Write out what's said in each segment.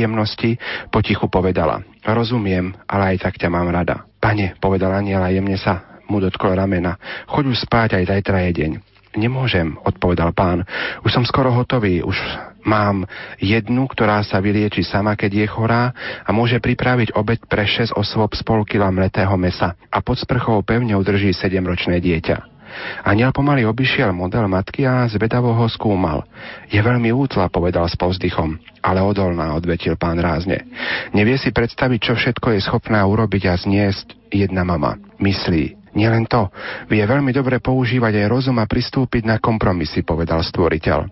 nepríjemnosti, potichu povedala. Rozumiem, ale aj tak ťa mám rada. Pane, povedala aniela, jemne sa mu dotklo ramena. Choď už spáť, aj zajtra je deň. Nemôžem, odpovedal pán. Už som skoro hotový, už mám jednu, ktorá sa vylieči sama, keď je chorá a môže pripraviť obed pre 6 osôb z pol kila mletého mesa a pod sprchou pevne udrží 7-ročné dieťa. Aniel pomaly obišiel model matky a zvedavo ho skúmal. Je veľmi útla, povedal s povzdychom, ale odolná, odvetil pán rázne. Nevie si predstaviť, čo všetko je schopná urobiť a zniesť jedna mama. Myslí, Nielen to, vie veľmi dobre používať aj rozum a pristúpiť na kompromisy, povedal stvoriteľ.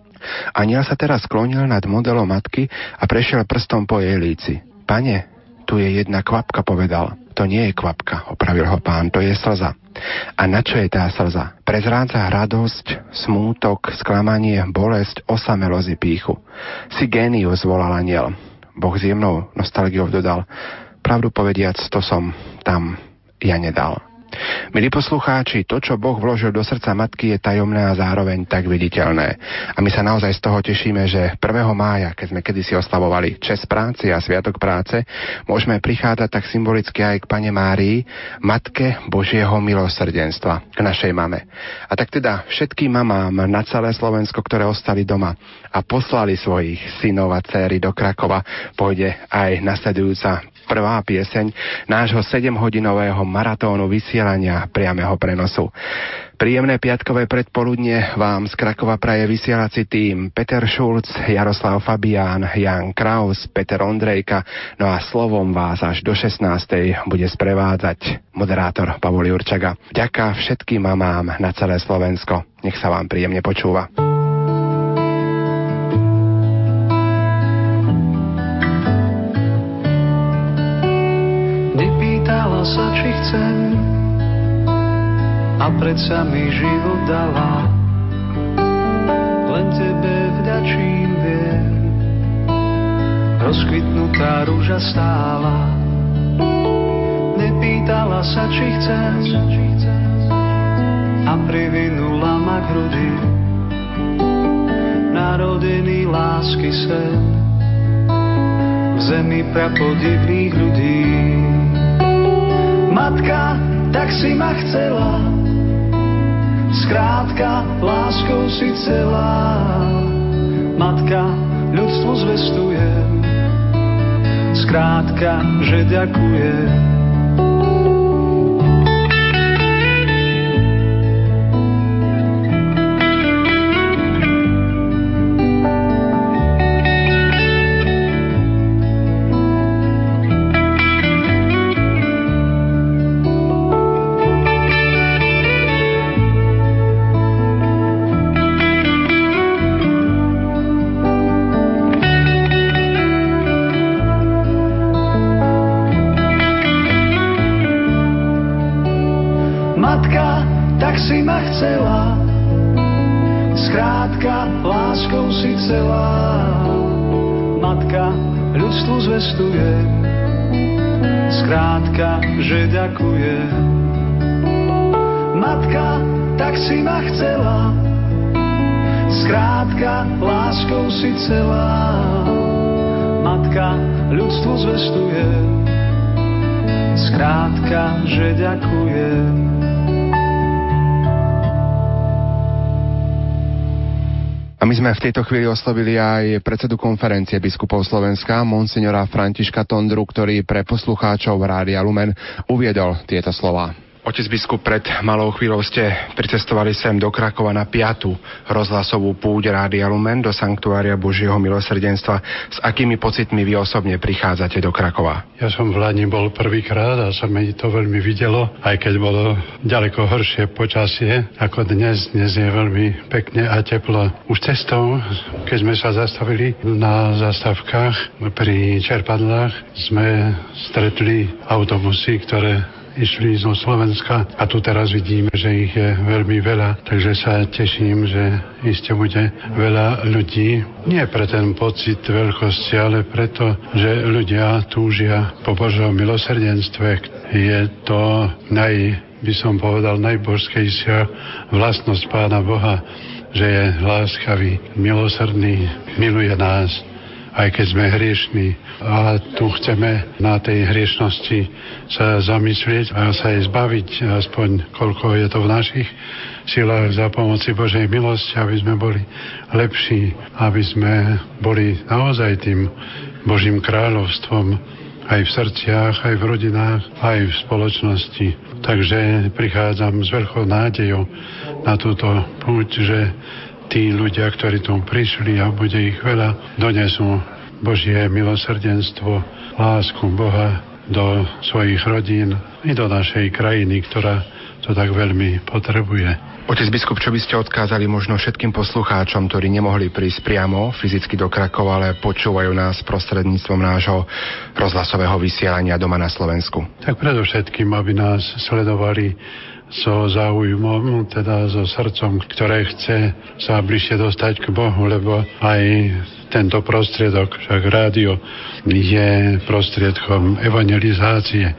Aniel sa teraz sklonil nad modelom matky a prešiel prstom po jej líci. Pane, tu je jedna kvapka, povedal. To nie je kvapka, opravil ho pán, to je slza. A na čo je tá slza? Prezrádza radosť, smútok, sklamanie, bolesť, osamelosť píchu. Si génius, volal aniel. Boh s jemnou nostalgiou dodal. Pravdu povediac, to som tam ja nedal. Milí poslucháči, to, čo Boh vložil do srdca matky, je tajomné a zároveň tak viditeľné. A my sa naozaj z toho tešíme, že 1. mája, keď sme kedysi oslavovali čas práci a sviatok práce, môžeme prichádzať tak symbolicky aj k Pane Márii, Matke Božieho milosrdenstva, k našej mame. A tak teda všetkým mamám na celé Slovensko, ktoré ostali doma a poslali svojich synov a céry do Krakova, pôjde aj nasledujúca prvá pieseň nášho 7-hodinového maratónu vysielania priameho prenosu. Príjemné piatkové predpoludne vám z Krakova praje vysielací tým Peter Šulc, Jaroslav Fabián, Jan Kraus, Peter Ondrejka, no a slovom vás až do 16. bude sprevádzať moderátor Pavol Jurčaga. Ďaká všetkým mamám na celé Slovensko. Nech sa vám príjemne počúva. Chcem a predsa mi život dala. Len tebe vďačím viem, rozkvitnutá rúža stála. Nepýtala sa, či chcem a privinula ma k hrudi. Narodený lásky sen v zemi prapodivných ľudí matka, tak si ma chcela. Skrátka, láskou si celá. Matka, ľudstvu zvestujem. Skrátka, že ďakujem. sme v tejto chvíli oslovili aj predsedu konferencie biskupov Slovenska, monsignora Františka Tondru, ktorý pre poslucháčov Rádia Lumen uviedol tieto slova. Otec biskup, pred malou chvíľou ste pricestovali sem do Krakova na piatu rozhlasovú púť Rádia Lumen do Sanktuária Božieho milosrdenstva. S akými pocitmi vy osobne prichádzate do Krakova? Ja som v Lani bol prvýkrát a sa mi to veľmi videlo, aj keď bolo ďaleko horšie počasie ako dnes. Dnes je veľmi pekne a teplo. Už cestou, keď sme sa zastavili na zastavkách pri čerpadlách, sme stretli autobusy, ktoré išli zo Slovenska a tu teraz vidíme, že ich je veľmi veľa, takže sa teším, že iste bude veľa ľudí. Nie pre ten pocit veľkosti, ale preto, že ľudia túžia po Božom milosrdenstve. Je to naj, by som povedal, najbožskejšia vlastnosť Pána Boha, že je láskavý, milosrdný, miluje nás aj keď sme hriešní. A tu chceme na tej hriešnosti sa zamyslieť a sa jej zbaviť, aspoň koľko je to v našich silách za pomoci Božej milosti, aby sme boli lepší, aby sme boli naozaj tým Božím kráľovstvom aj v srdciach, aj v rodinách, aj v spoločnosti. Takže prichádzam s veľkou nádejou na túto púť, že tí ľudia, ktorí tu prišli a bude ich veľa, donesú Božie milosrdenstvo, lásku Boha do svojich rodín i do našej krajiny, ktorá to tak veľmi potrebuje. Otec biskup, čo by ste odkázali možno všetkým poslucháčom, ktorí nemohli prísť priamo fyzicky do Krakova, ale počúvajú nás prostredníctvom nášho rozhlasového vysielania doma na Slovensku? Tak predovšetkým, aby nás sledovali so záujmom, teda so srdcom, ktoré chce sa bližšie dostať k Bohu, lebo aj tento prostriedok, však rádio, je prostriedkom evangelizácie.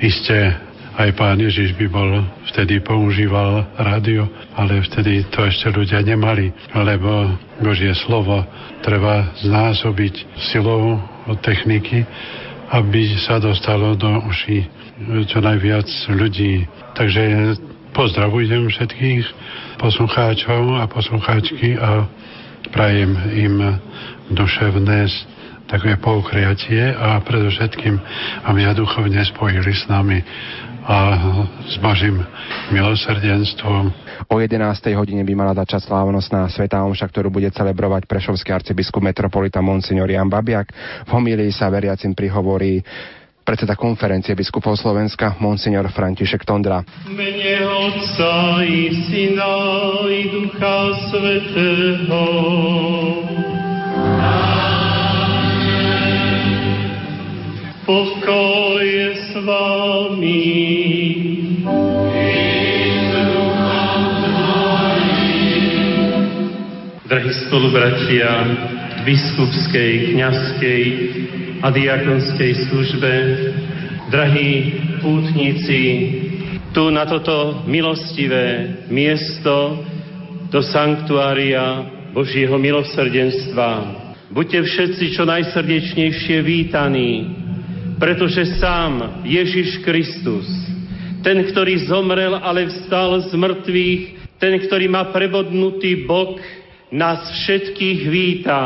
Isté aj pán Ježiš by bol vtedy používal rádio, ale vtedy to ešte ľudia nemali, lebo Božie slovo treba znásobiť silou techniky, aby sa dostalo do uší čo najviac ľudí. Takže pozdravujem všetkých poslucháčov a poslucháčky a prajem im duševné také poukriatie a predovšetkým, aby ja duchovne spojili s nami a s Božím milosrdenstvom. O 11. hodine by mala začať slávnostná Svetá Omša, ktorú bude celebrovať prešovský arcibiskup metropolita Monsignor Jan Babiak. V homílii sa veriacim prihovorí predseda konferencie biskupov Slovenska, monsignor František Tondra. Mene Otca i Syna i Ducha Svetého. Pokoj s vami. Drahí spolubratia biskupskej, kňazskej a diakonskej službe, drahí pútnici, tu na toto milostivé miesto do sanktuária Božieho milosrdenstva. Buďte všetci čo najsrdečnejšie vítaní, pretože sám Ježiš Kristus, ten, ktorý zomrel, ale vstal z mŕtvych, ten, ktorý má prebodnutý bok, nás všetkých víta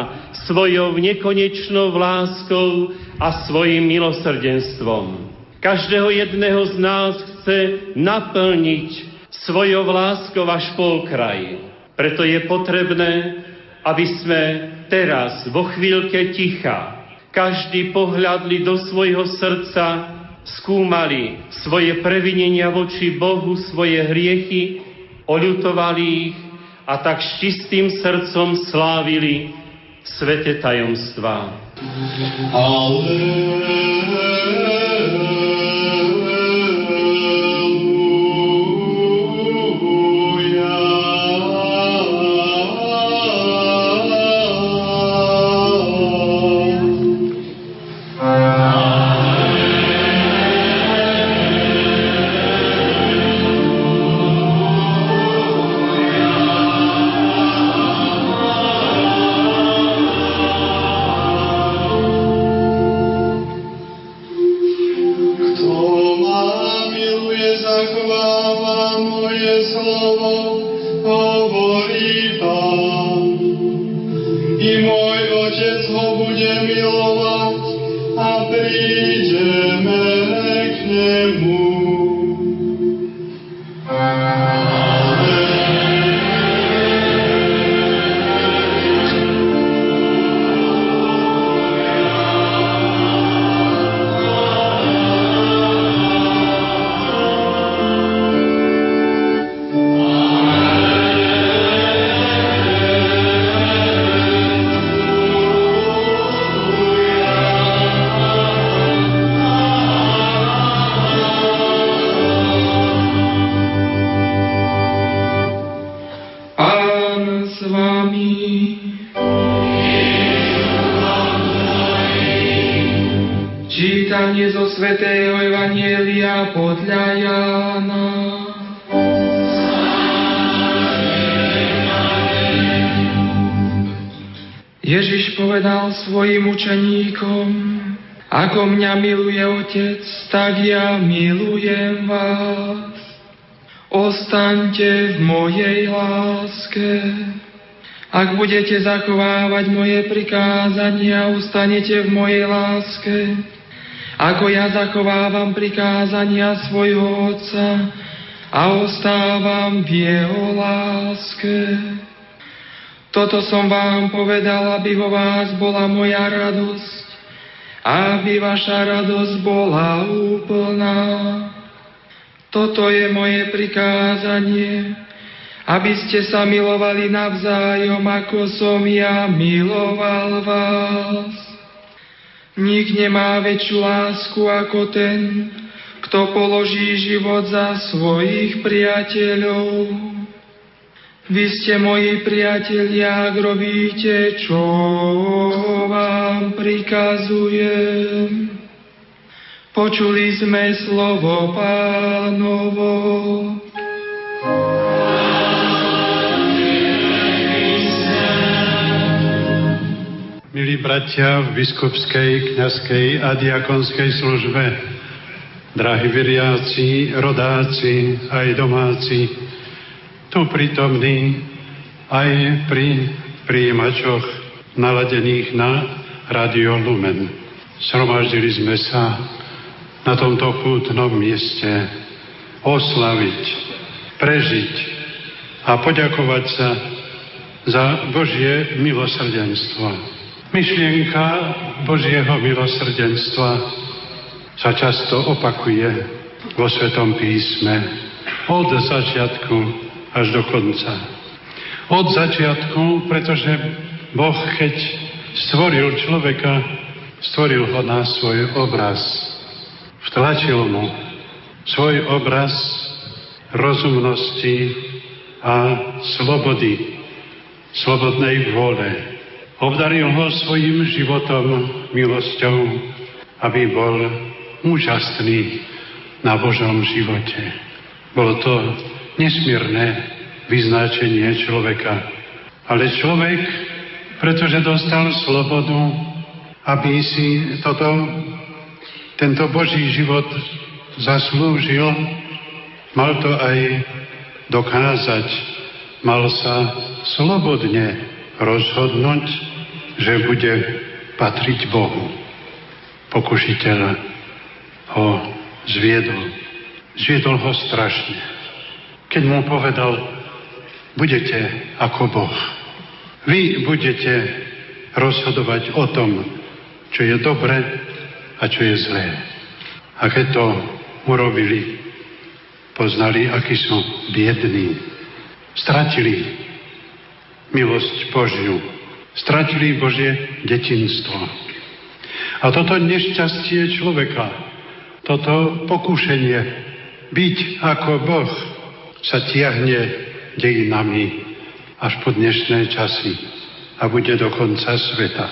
svojou nekonečnou láskou a svojim milosrdenstvom. Každého jedného z nás chce naplniť svojou láskou až po okraj. Preto je potrebné, aby sme teraz, vo chvíľke ticha, každý pohľadli do svojho srdca, skúmali svoje previnenia voči Bohu, svoje hriechy, oľutovali ich a tak s čistým srdcom slávili svete tajomstvá. Alleluja. Učeníkom, ako mňa miluje Otec, tak ja milujem vás. Ostaňte v mojej láske. Ak budete zachovávať moje prikázania, ustanete v mojej láske, ako ja zachovávam prikázania svojho Otca a ostávam v jeho láske. Toto som vám povedal, aby vo vás bola moja radosť, aby vaša radosť bola úplná. Toto je moje prikázanie, aby ste sa milovali navzájom, ako som ja miloval vás. Nik nemá väčšiu lásku ako ten, kto položí život za svojich priateľov. Vy ste moji priatelia, ak robíte, čo vám prikazujem. Počuli sme slovo pánovo. Milí bratia v biskupskej, kňazskej a diakonskej službe, drahí veriaci, rodáci aj domáci, tu prítomní aj pri príjimačoch naladených na Radio Lumen. Sromaždili sme sa na tomto pútnom mieste oslaviť, prežiť a poďakovať sa za Božie milosrdenstvo. Myšlienka Božieho milosrdenstva sa často opakuje vo Svetom písme od začiatku až do konca. Od začiatku, pretože Boh, keď stvoril človeka, stvoril ho na svoj obraz. Vtlačil mu svoj obraz rozumnosti a slobody, slobodnej vôle. Obdaril ho svojim životom, milosťou, aby bol úžasný na Božom živote. Bolo to nesmierne vyznačenie človeka. Ale človek, pretože dostal slobodu, aby si toto, tento Boží život zaslúžil, mal to aj dokázať. Mal sa slobodne rozhodnúť, že bude patriť Bohu. Pokušiteľ ho zviedol. Zviedol ho strašne keď mu povedal, budete ako Boh. Vy budete rozhodovať o tom, čo je dobre a čo je zlé. A keď to urobili, poznali, akí sú biední. Stratili milosť Božiu. Stratili Božie detinstvo. A toto nešťastie človeka, toto pokušenie byť ako Boh, sa tiahne dejinami až po dnešné časy a bude do konca sveta.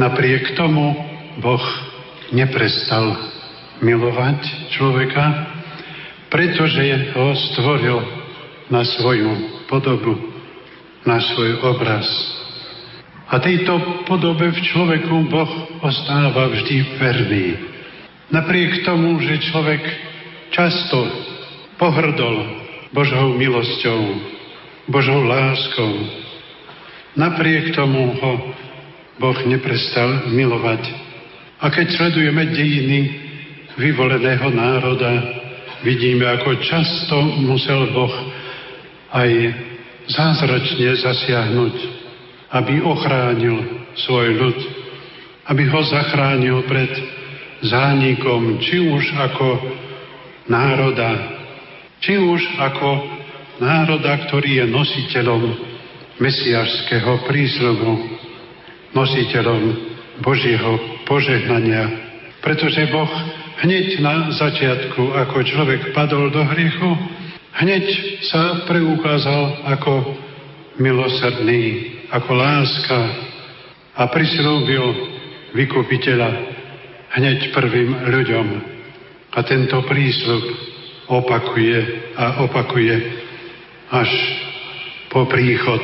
Napriek tomu Boh neprestal milovať človeka, pretože ho stvoril na svoju podobu, na svoj obraz. A tejto podobe v človeku Boh ostáva vždy verný. Napriek tomu, že človek často pohrdol Božou milosťou, Božou láskou. Napriek tomu ho Boh neprestal milovať. A keď sledujeme dejiny vyvoleného národa, vidíme, ako často musel Boh aj zázračne zasiahnuť, aby ochránil svoj ľud, aby ho zachránil pred zánikom, či už ako národa, či už ako národa, ktorý je nositeľom mesiašského prísľubu, nositeľom Božieho požehnania, pretože Boh hneď na začiatku, ako človek padol do hriechu, hneď sa preukázal ako milosrdný, ako láska a prislúbil vykupiteľa hneď prvým ľuďom. A tento prísľub opakuje a opakuje až po príchod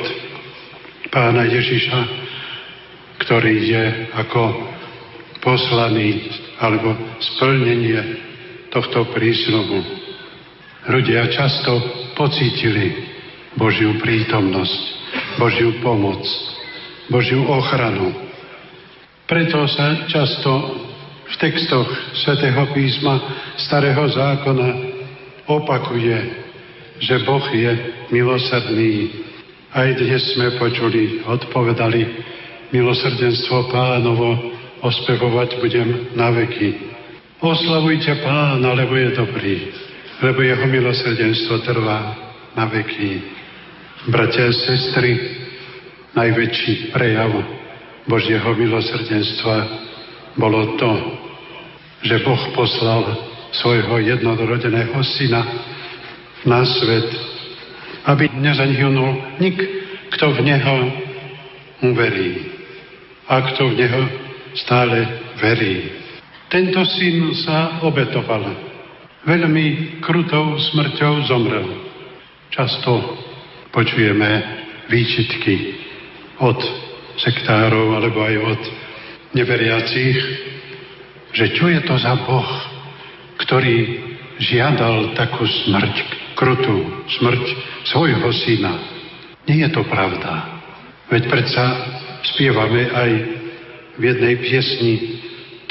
pána Ježiša ktorý je ako poslaný alebo splnenie tohto prísľubu. Ľudia často pocítili Božiu prítomnosť, Božiu pomoc, Božiu ochranu. Preto sa často v textoch svätého písma Starého zákona opakuje, že Boh je milosrdný. Aj dnes sme počuli, odpovedali, milosrdenstvo pánovo ospevovať budem na veky. Oslavujte pána, lebo je dobrý, lebo jeho milosrdenstvo trvá na veky. Bratia a sestry, najväčší prejav Božieho milosrdenstva bolo to, že Boh poslal svojho jednorodeného syna na svet, aby nezahynul nik, kto v Neho uverí a kto v Neho stále verí. Tento syn sa obetoval. Veľmi krutou smrťou zomrel. Často počujeme výčitky od sektárov alebo aj od neveriacich, že čo je to za Boh, ktorý žiadal takú smrť, krutú smrť svojho syna. Nie je to pravda. Veď predsa spievame aj v jednej piesni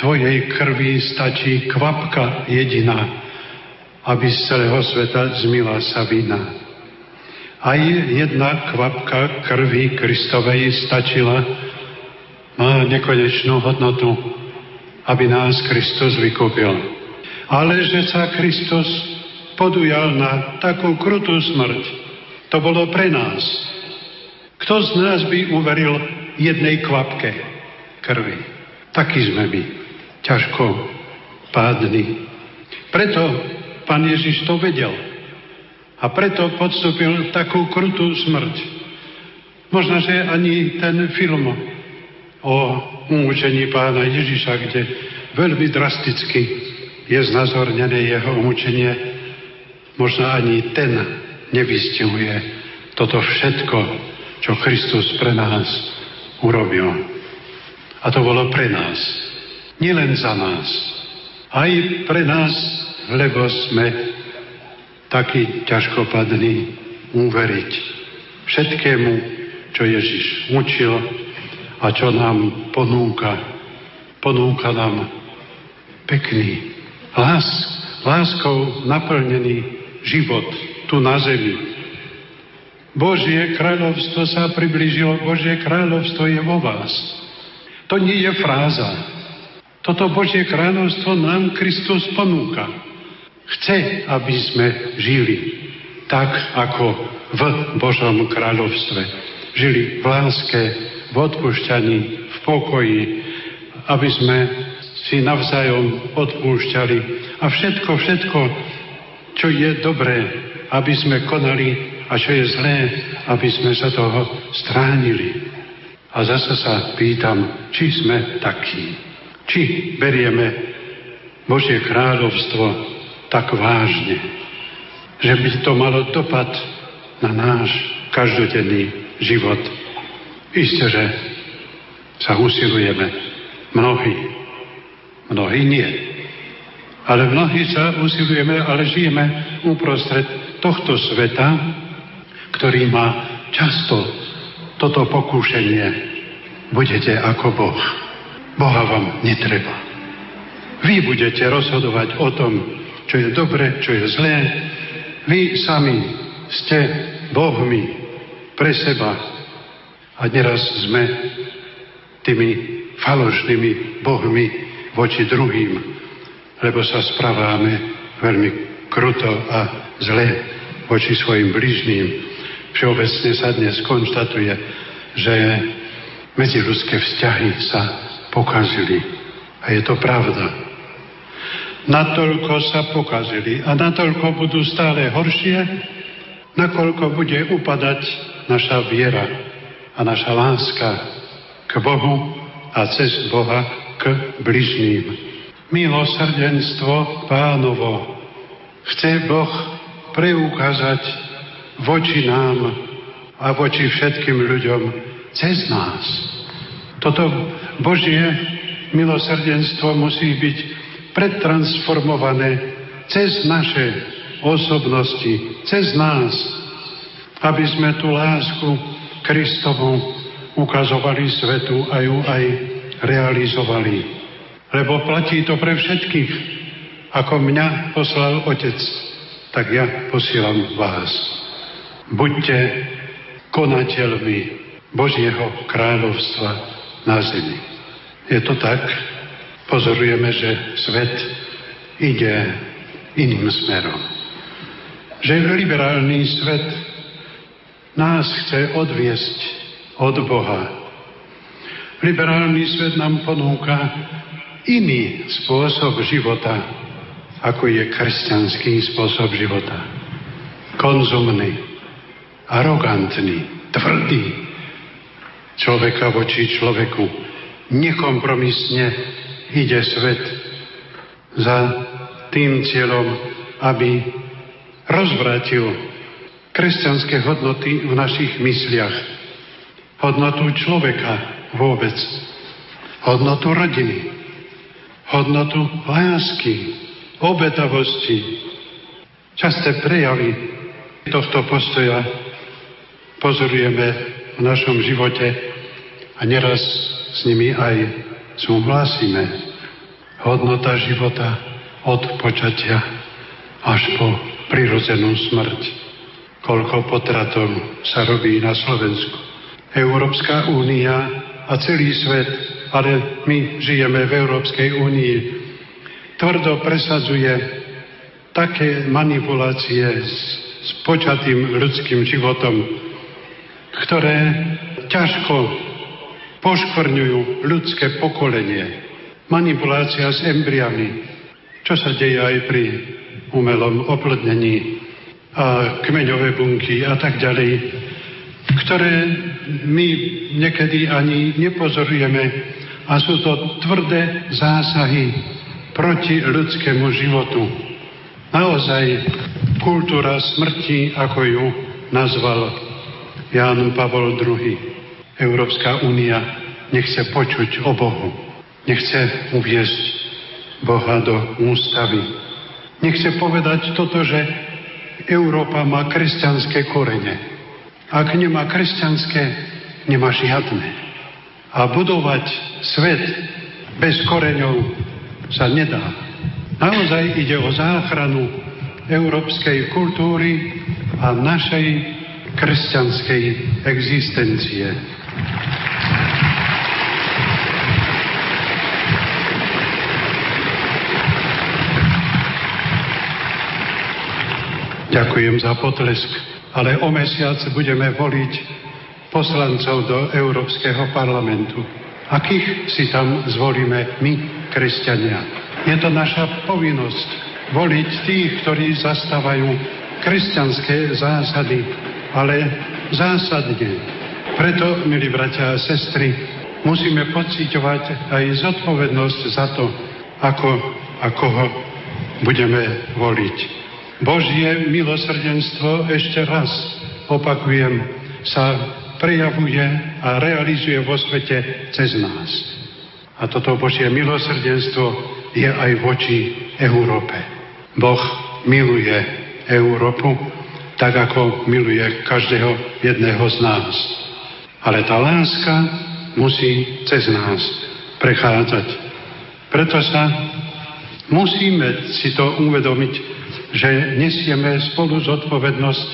Tvojej krvi stačí kvapka jediná, aby z celého sveta zmila sa vina. Aj jedna kvapka krvi Kristovej stačila, má nekonečnú hodnotu, aby nás Kristus vykúpil. Ale že sa Kristus podujal na takú krutú smrť, to bolo pre nás. Kto z nás by uveril jednej kvapke krvi? Taký sme my, ťažko pádni. Preto pán Ježiš to vedel a preto podstúpil takú krutú smrť. Možno, že ani ten film o umúčení pána Ježiša, kde veľmi drasticky je znazornené jeho umúčenie, možno ani ten nevystihuje toto všetko, čo Kristus pre nás urobil. A to bolo pre nás. Nielen za nás. Aj pre nás, lebo sme taký ťažkopadný uveriť všetkému, čo Ježiš učil a čo nám ponúka. Ponúka nám pekný, lás, láskou naplnený život tu na zemi. Božie kráľovstvo sa priblížilo, Božie kráľovstvo je vo vás. To nie je fráza. Toto Božie kráľovstvo nám Kristus ponúka. Chce, aby sme žili tak, ako v Božom kráľovstve. Žili v láske, v odpúšťaní, v pokoji, aby sme si navzájom odpúšťali a všetko, všetko, čo je dobré, aby sme konali a čo je zlé, aby sme sa toho stránili. A zase sa pýtam, či sme takí. Či berieme Božie kráľovstvo tak vážne, že by to malo dopad na náš každodenný život. Isté, že sa usilujeme. Mnohí. Mnohí nie. Ale mnohí sa usilujeme, ale žijeme uprostred tohto sveta, ktorý má často toto pokúšenie. Budete ako Boh. Boha vám netreba. Vy budete rozhodovať o tom, čo je dobre, čo je zlé. Vy sami ste Bohmi pre seba. A neraz sme tými falošnými Bohmi voči druhým, lebo sa správame veľmi kruto a zle voči svojim bližným. Všeobecne sa dnes konštatuje, že medziludské vzťahy sa pokazili. A je to pravda natoľko sa pokazili a natoľko budú stále horšie, nakoľko bude upadať naša viera a naša láska k Bohu a cez Boha k bližným. Milosrdenstvo pánovo chce Boh preukázať voči nám a voči všetkým ľuďom cez nás. Toto Božie milosrdenstvo musí byť pretransformované cez naše osobnosti, cez nás, aby sme tú lásku Kristovu ukazovali svetu a ju aj realizovali. Lebo platí to pre všetkých. Ako mňa poslal Otec, tak ja posielam vás. Buďte konateľmi Božieho kráľovstva na zemi. Je to tak? Pozorujeme, že svet ide iným smerom. Že liberálny svet nás chce odviesť od Boha. Liberálny svet nám ponúka iný spôsob života, ako je kresťanský spôsob života. Konzumný, arogantný, tvrdý. Človeka voči človeku. Nekompromisne ide svet za tým cieľom, aby rozvrátil kresťanské hodnoty v našich mysliach. Hodnotu človeka vôbec. Hodnotu rodiny. Hodnotu lásky, obetavosti. Časté prejavy tohto postoja pozorujeme v našom živote a neraz s nimi aj súhlasíme. Hodnota života od počatia až po prirodzenú smrť koľko potratov sa robí na Slovensku. Európska únia a celý svet, ale my žijeme v Európskej únii, tvrdo presadzuje také manipulácie s, s počatým ľudským životom, ktoré ťažko poškvrňujú ľudské pokolenie. Manipulácia s embriami, čo sa deje aj pri umelom oplodnení a kmeňové bunky a tak ďalej, ktoré my niekedy ani nepozorujeme a sú to tvrdé zásahy proti ľudskému životu. Naozaj kultúra smrti, ako ju nazval Ján Pavol II. Európska únia nechce počuť o Bohu. Nechce uviezť Boha do ústavy. Nechce povedať toto, že Európa má kresťanské korene. Ak nemá kresťanské, nemá žiadne. A budovať svet bez koreňov sa nedá. Naozaj ide o záchranu európskej kultúry a našej kresťanskej existencie. Ďakujem za potlesk, ale o mesiac budeme voliť poslancov do Európskeho parlamentu. Akých si tam zvolíme my, kresťania? Je to naša povinnosť voliť tých, ktorí zastávajú kresťanské zásady, ale zásadne. Preto, milí bratia a sestry, musíme pocitovať aj zodpovednosť za to, ako a koho budeme voliť. Božie milosrdenstvo, ešte raz opakujem, sa prejavuje a realizuje vo svete cez nás. A toto Božie milosrdenstvo je aj voči Európe. Boh miluje Európu tak, ako miluje každého jedného z nás. Ale tá láska musí cez nás prechádzať. Preto sa musíme si to uvedomiť že nesieme spolu zodpovednosť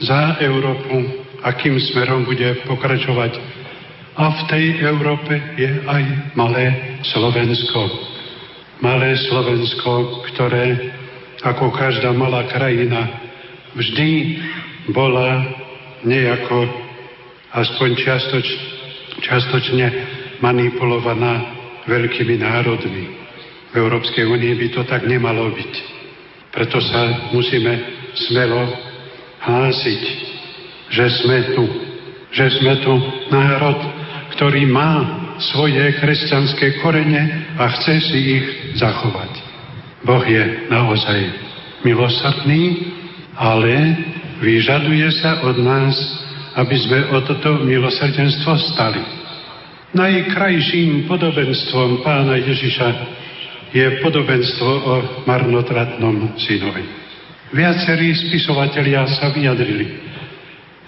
za Európu, akým smerom bude pokračovať. A v tej Európe je aj malé Slovensko. Malé Slovensko, ktoré, ako každá malá krajina, vždy bola nejako, aspoň čiastoč, čiastočne manipulovaná veľkými národmi. V Európskej únii by to tak nemalo byť. Preto sa musíme smelo hlásiť, že sme tu. Že sme tu národ, ktorý má svoje kresťanské korene a chce si ich zachovať. Boh je naozaj milosrdný, ale vyžaduje sa od nás, aby sme o toto milosrdenstvo stali. Najkrajším podobenstvom pána Ježiša je podobenstvo o marnotratnom synovi. Viacerí spisovatelia sa vyjadrili,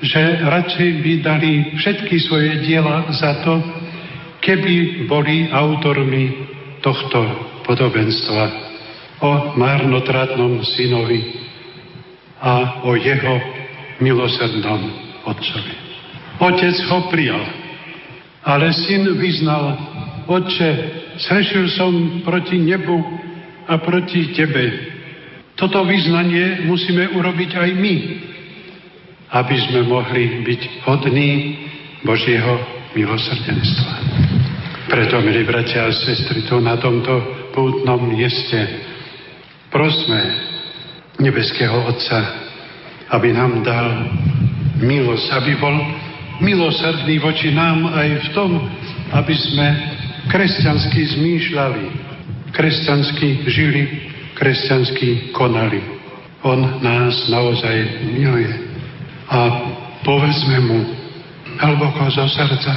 že radšej by dali všetky svoje diela za to, keby boli autormi tohto podobenstva o marnotratnom synovi a o jeho milosrdnom otcovi. Otec ho prijal, ale syn vyznal, Otče, srešil som proti nebu a proti Tebe. Toto vyznanie musíme urobiť aj my, aby sme mohli byť hodní Božieho milosrdenstva. Preto, milí bratia a sestry, tu na tomto pútnom mieste prosme nebeského Otca, aby nám dal milosť, aby bol milosrdný voči nám aj v tom, aby sme kresťansky zmýšľali, kresťansky žili, kresťansky konali. On nás naozaj miluje. A povedzme mu hlboko zo srdca,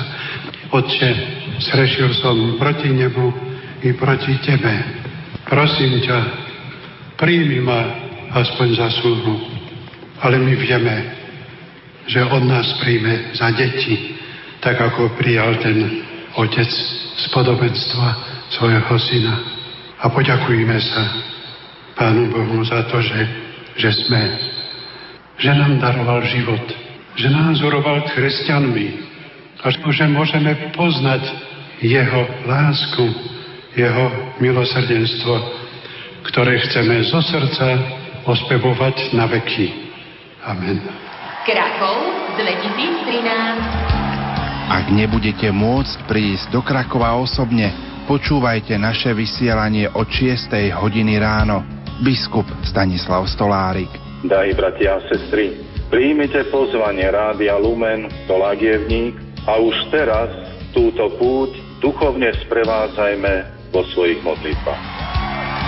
Otče, srešil som proti nebu i proti Tebe. Prosím ťa, príjmi ma aspoň za sluhu. Ale my vieme, že od nás príjme za deti, tak ako prijal ten otec z podobenstva svojho syna. A poďakujme sa Pánu Bohu za to, že, že sme, že nám daroval život, že nás uroval kresťanmi a že môžeme poznať jeho lásku, jeho milosrdenstvo, ktoré chceme zo srdca ospevovať na veky. Amen. Krakov 2013 ak nebudete môcť prísť do Krakova osobne, počúvajte naše vysielanie od 6. hodiny ráno. Biskup Stanislav Stolárik. Daj, bratia a sestry, príjmite pozvanie Rádia Lumen do Lagievník a už teraz túto púť duchovne sprevádzajme vo svojich modlitbách.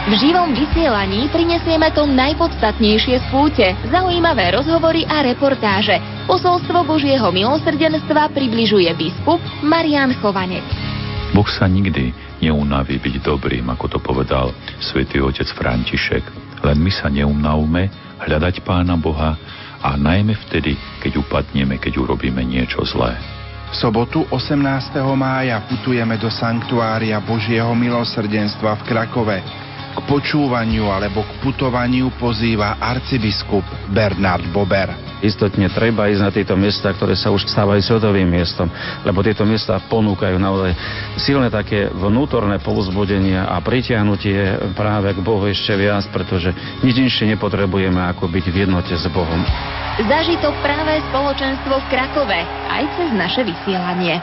V živom vysielaní prinesieme to najpodstatnejšie z púte, zaujímavé rozhovory a reportáže. Posolstvo Božieho milosrdenstva približuje biskup Marian Chovanec. Boh sa nikdy neunaví byť dobrým, ako to povedal svätý otec František. Len my sa neunavme hľadať Pána Boha a najmä vtedy, keď upadneme, keď urobíme niečo zlé. V sobotu 18. mája putujeme do sanktuária Božieho milosrdenstva v Krakove k počúvaniu alebo k putovaniu pozýva arcibiskup Bernard Bober. Istotne treba ísť na tieto miesta, ktoré sa už stávajú svetovým miestom, lebo tieto miesta ponúkajú naozaj silné také vnútorné povzbudenia a pritiahnutie práve k Bohu ešte viac, pretože nič inšie nepotrebujeme ako byť v jednote s Bohom. Zažitok práve spoločenstvo v Krakove aj cez naše vysielanie.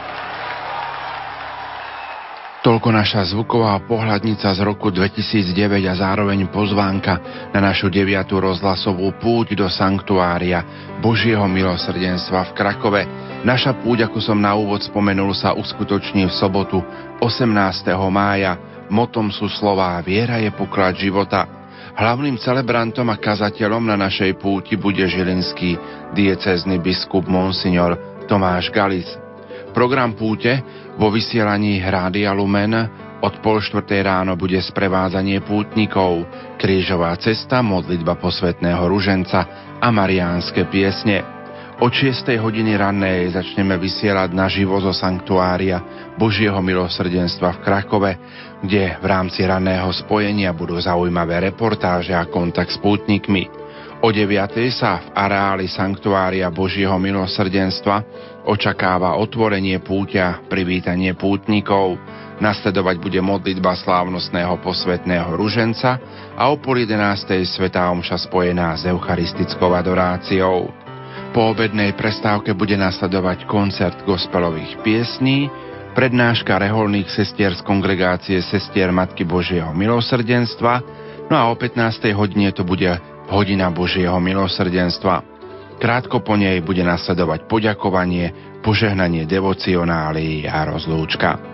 Toľko naša zvuková pohľadnica z roku 2009 a zároveň pozvánka na našu deviatú rozhlasovú púť do sanktuária Božieho milosrdenstva v Krakove. Naša púť, ako som na úvod spomenul, sa uskutoční v sobotu 18. mája. Motom sú slová Viera je poklad života. Hlavným celebrantom a kazateľom na našej púti bude žilinský diecezny biskup Monsignor Tomáš Galic. Program púte vo vysielaní Hrádia Lumen od pol štvrtej ráno bude sprevádzanie pútnikov, krížová cesta, modlitba posvetného ruženca a mariánske piesne. Od 6. hodiny rannej začneme vysielať naživo zo sanktuária Božieho milosrdenstva v Krakove, kde v rámci ranného spojenia budú zaujímavé reportáže a kontakt s pútnikmi. O 9. sa v areáli sanktuária Božieho milosrdenstva očakáva otvorenie púťa, privítanie pútnikov, nasledovať bude modlitba slávnostného posvetného ruženca a o pol 11. svetá omša spojená s eucharistickou adoráciou. Po obednej prestávke bude nasledovať koncert gospelových piesní, prednáška reholných sestier z kongregácie sestier Matky Božieho milosrdenstva, no a o 15. hodine to bude hodina Božieho milosrdenstva. Krátko po nej bude nasledovať poďakovanie, požehnanie devocionálií a rozlúčka.